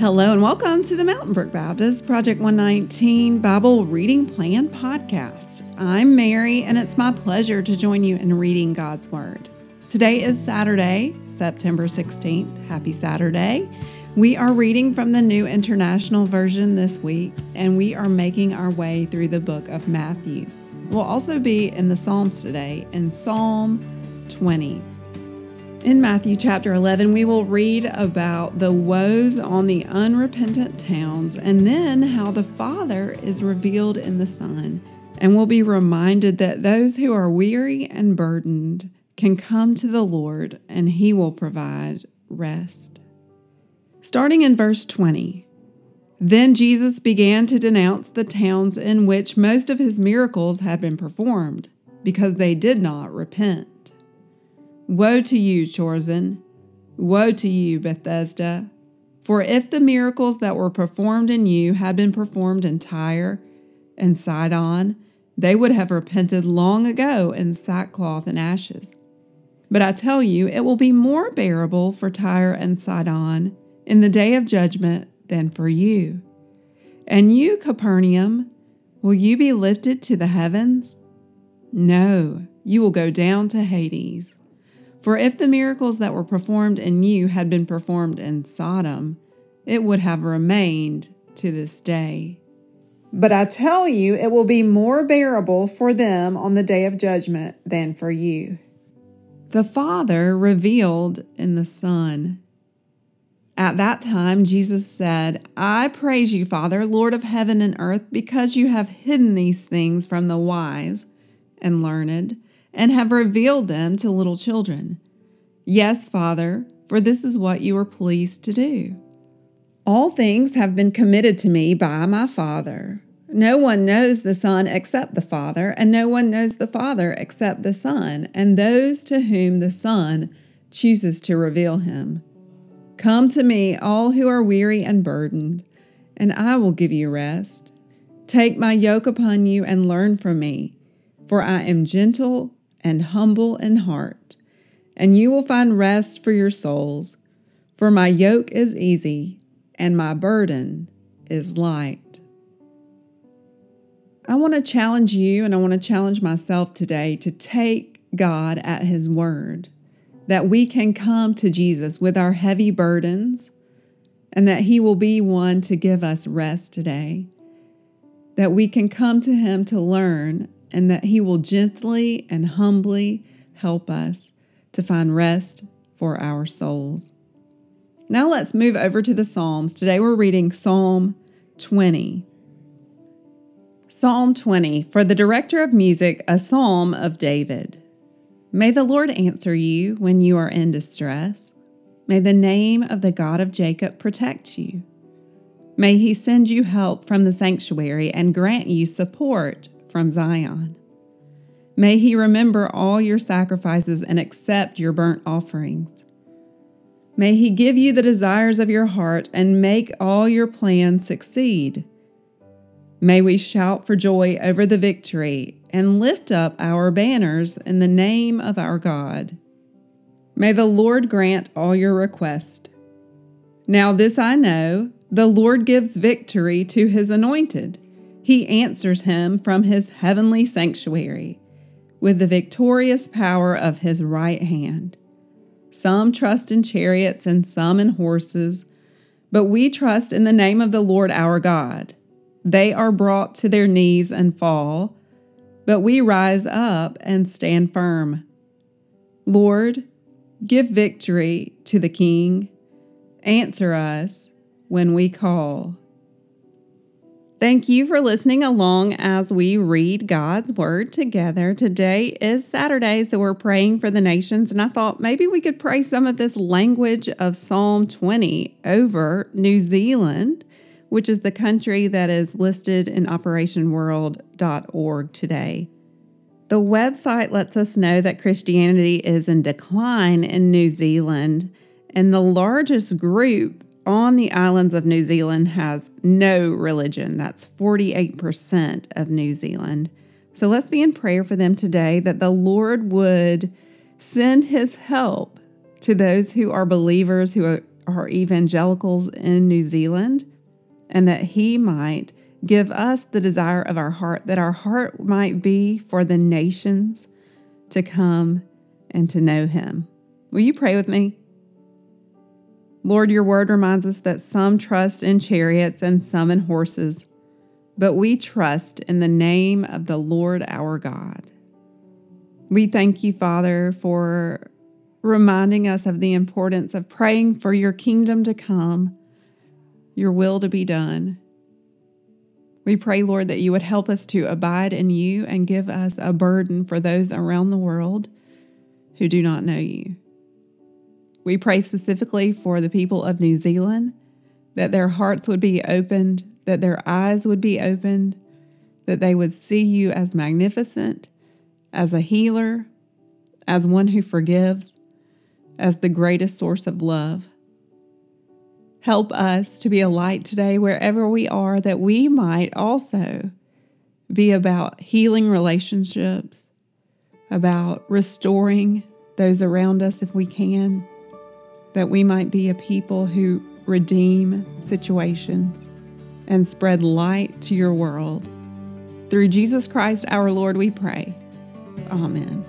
Hello and welcome to the Mountain Brook Baptist Project 119 Bible Reading Plan podcast. I'm Mary and it's my pleasure to join you in reading God's Word. Today is Saturday, September 16th. Happy Saturday. We are reading from the New International Version this week and we are making our way through the book of Matthew. We'll also be in the Psalms today in Psalm 20. In Matthew chapter 11, we will read about the woes on the unrepentant towns and then how the Father is revealed in the Son. And we'll be reminded that those who are weary and burdened can come to the Lord and He will provide rest. Starting in verse 20. Then Jesus began to denounce the towns in which most of his miracles had been performed, because they did not repent. Woe to you, Chorazin! Woe to you, Bethsaida! For if the miracles that were performed in you had been performed in Tyre and Sidon, they would have repented long ago in sackcloth and ashes. But I tell you, it will be more bearable for Tyre and Sidon in the day of judgment than for you. And you, Capernaum, will you be lifted to the heavens? No, you will go down to Hades. For if the miracles that were performed in you had been performed in Sodom, it would have remained to this day. But I tell you, it will be more bearable for them on the day of judgment than for you. The Father revealed in the Son. At that time, Jesus said, I praise you, Father, Lord of heaven and earth, because you have hidden these things from the wise and learned and have revealed them to little children. Yes, Father, for this is what you are pleased to do. All things have been committed to me by my Father. No one knows the Son except the Father, and no one knows the Father except the Son, and those to whom the Son chooses to reveal him. Come to me, all who are weary and burdened, and I will give you rest. Take my yoke upon you and learn from me, for I am gentle and humble in heart, and you will find rest for your souls. For my yoke is easy and my burden is light. I want to challenge you and I want to challenge myself today to take God at His word, that we can come to Jesus with our heavy burdens and that He will be one to give us rest today, that we can come to Him to learn and that He will gently and humbly help us to find rest for our souls. Now let's move over to the Psalms. Today we're reading Psalm 20. Psalm 20 For the director of music, a psalm of David. May the Lord answer you when you are in distress. May the name of the God of Jacob protect you. May he send you help from the sanctuary and grant you support from Zion. May he remember all your sacrifices and accept your burnt offerings. May he give you the desires of your heart and make all your plans succeed. May we shout for joy over the victory and lift up our banners in the name of our God. May the Lord grant all your requests. Now, this I know the Lord gives victory to his anointed. He answers him from his heavenly sanctuary with the victorious power of his right hand. Some trust in chariots and some in horses, but we trust in the name of the Lord our God. They are brought to their knees and fall, but we rise up and stand firm. Lord, give victory to the King. Answer us when we call. Thank you for listening along as we read God's Word together. Today is Saturday, so we're praying for the nations, and I thought maybe we could pray some of this language of Psalm 20 over New Zealand, which is the country that is listed in OperationWorld.org today. The website lets us know that Christianity is in decline in New Zealand, and the largest group on the islands of New Zealand has no religion. That's 48% of New Zealand. So let's be in prayer for them today that the Lord would send his help to those who are believers, who are, evangelicals in New Zealand and that He might give us the desire of our heart, that our heart might be for the nations to come and to know Him. Will you pray with me? Lord, your word reminds us that some trust in chariots and some in horses, but we trust in the name of the Lord our God. We thank you, Father, for reminding us of the importance of praying for your kingdom to come, your will to be done. We pray, Lord, that you would help us to abide in you and give us a burden for those around the world who do not know you. We pray specifically for the people of New Zealand that their hearts would be opened, that their eyes would be opened, that they would see you as magnificent, as a healer, as one who forgives, as the greatest source of love. Help us to be a light today wherever we are, that we might also be about healing relationships, about restoring those around us if we can, that we might be a people who redeem situations and spread light to your world. Through Jesus Christ our Lord, we pray. Amen.